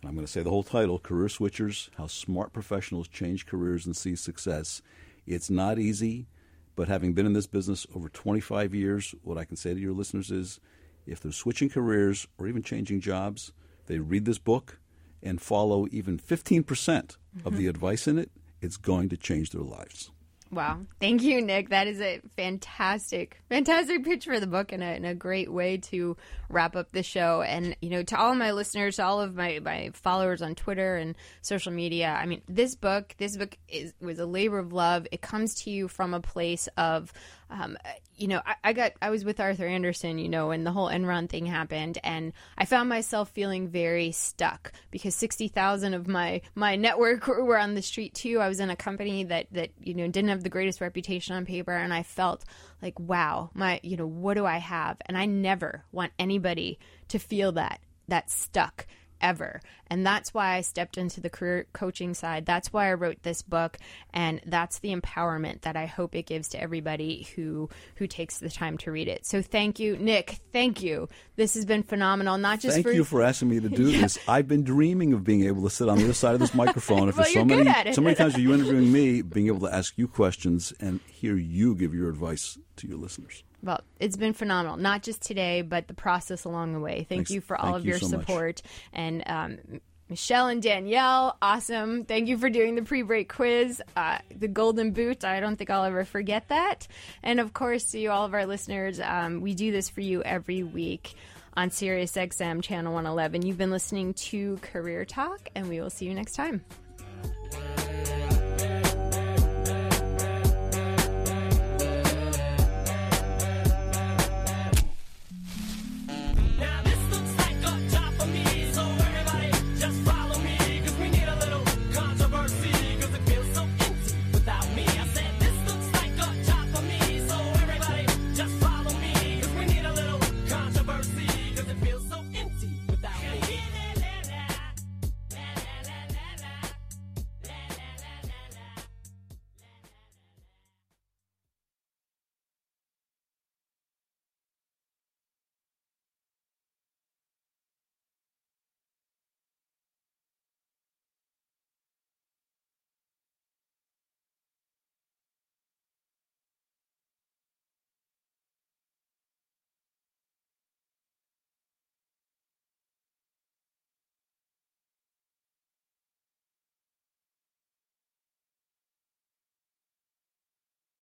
and I'm going to say the whole title Career Switchers How Smart Professionals Change Careers and See Success. It's not easy, but having been in this business over 25 years, what I can say to your listeners is if they're switching careers or even changing jobs, they read this book and follow even 15% of the mm-hmm. advice in it, it's going to change their lives. Wow. Thank you, Nick. That is a fantastic, fantastic pitch for the book and a, and a great way to wrap up the show. And, you know, to all my listeners, to all of my, my followers on Twitter and social media, I mean, this book, this book is was a labor of love. It comes to you from a place of um, you know, I, I, got I was with Arthur Andersen, you know, and the whole Enron thing happened, and I found myself feeling very stuck because sixty thousand of my my network were on the street too. I was in a company that that you know didn't have the greatest reputation on paper, and I felt like, wow, my you know, what do I have? And I never want anybody to feel that that stuck ever. And that's why I stepped into the career coaching side. That's why I wrote this book and that's the empowerment that I hope it gives to everybody who who takes the time to read it. So thank you, Nick. Thank you. This has been phenomenal. Not just Thank for you for asking me to do Yeah. this. I've been dreaming of being able to sit on the other side of this microphone after Well, so many so many times are you interviewing me, being able to ask you questions and hear you give your advice to your listeners. Well, it's been phenomenal. Not just today, but the process along the way. Thank Thanks. you for all Thank of you your so much. support. And um, Michelle and Danielle, awesome. Thank you for doing the pre break quiz. Uh, the golden boot, I don't think I'll ever forget that. And of course, to you, all of our listeners, um, we do this for you every week on Sirius XM Channel 111. You've been listening to Career Talk, and we will see you next time.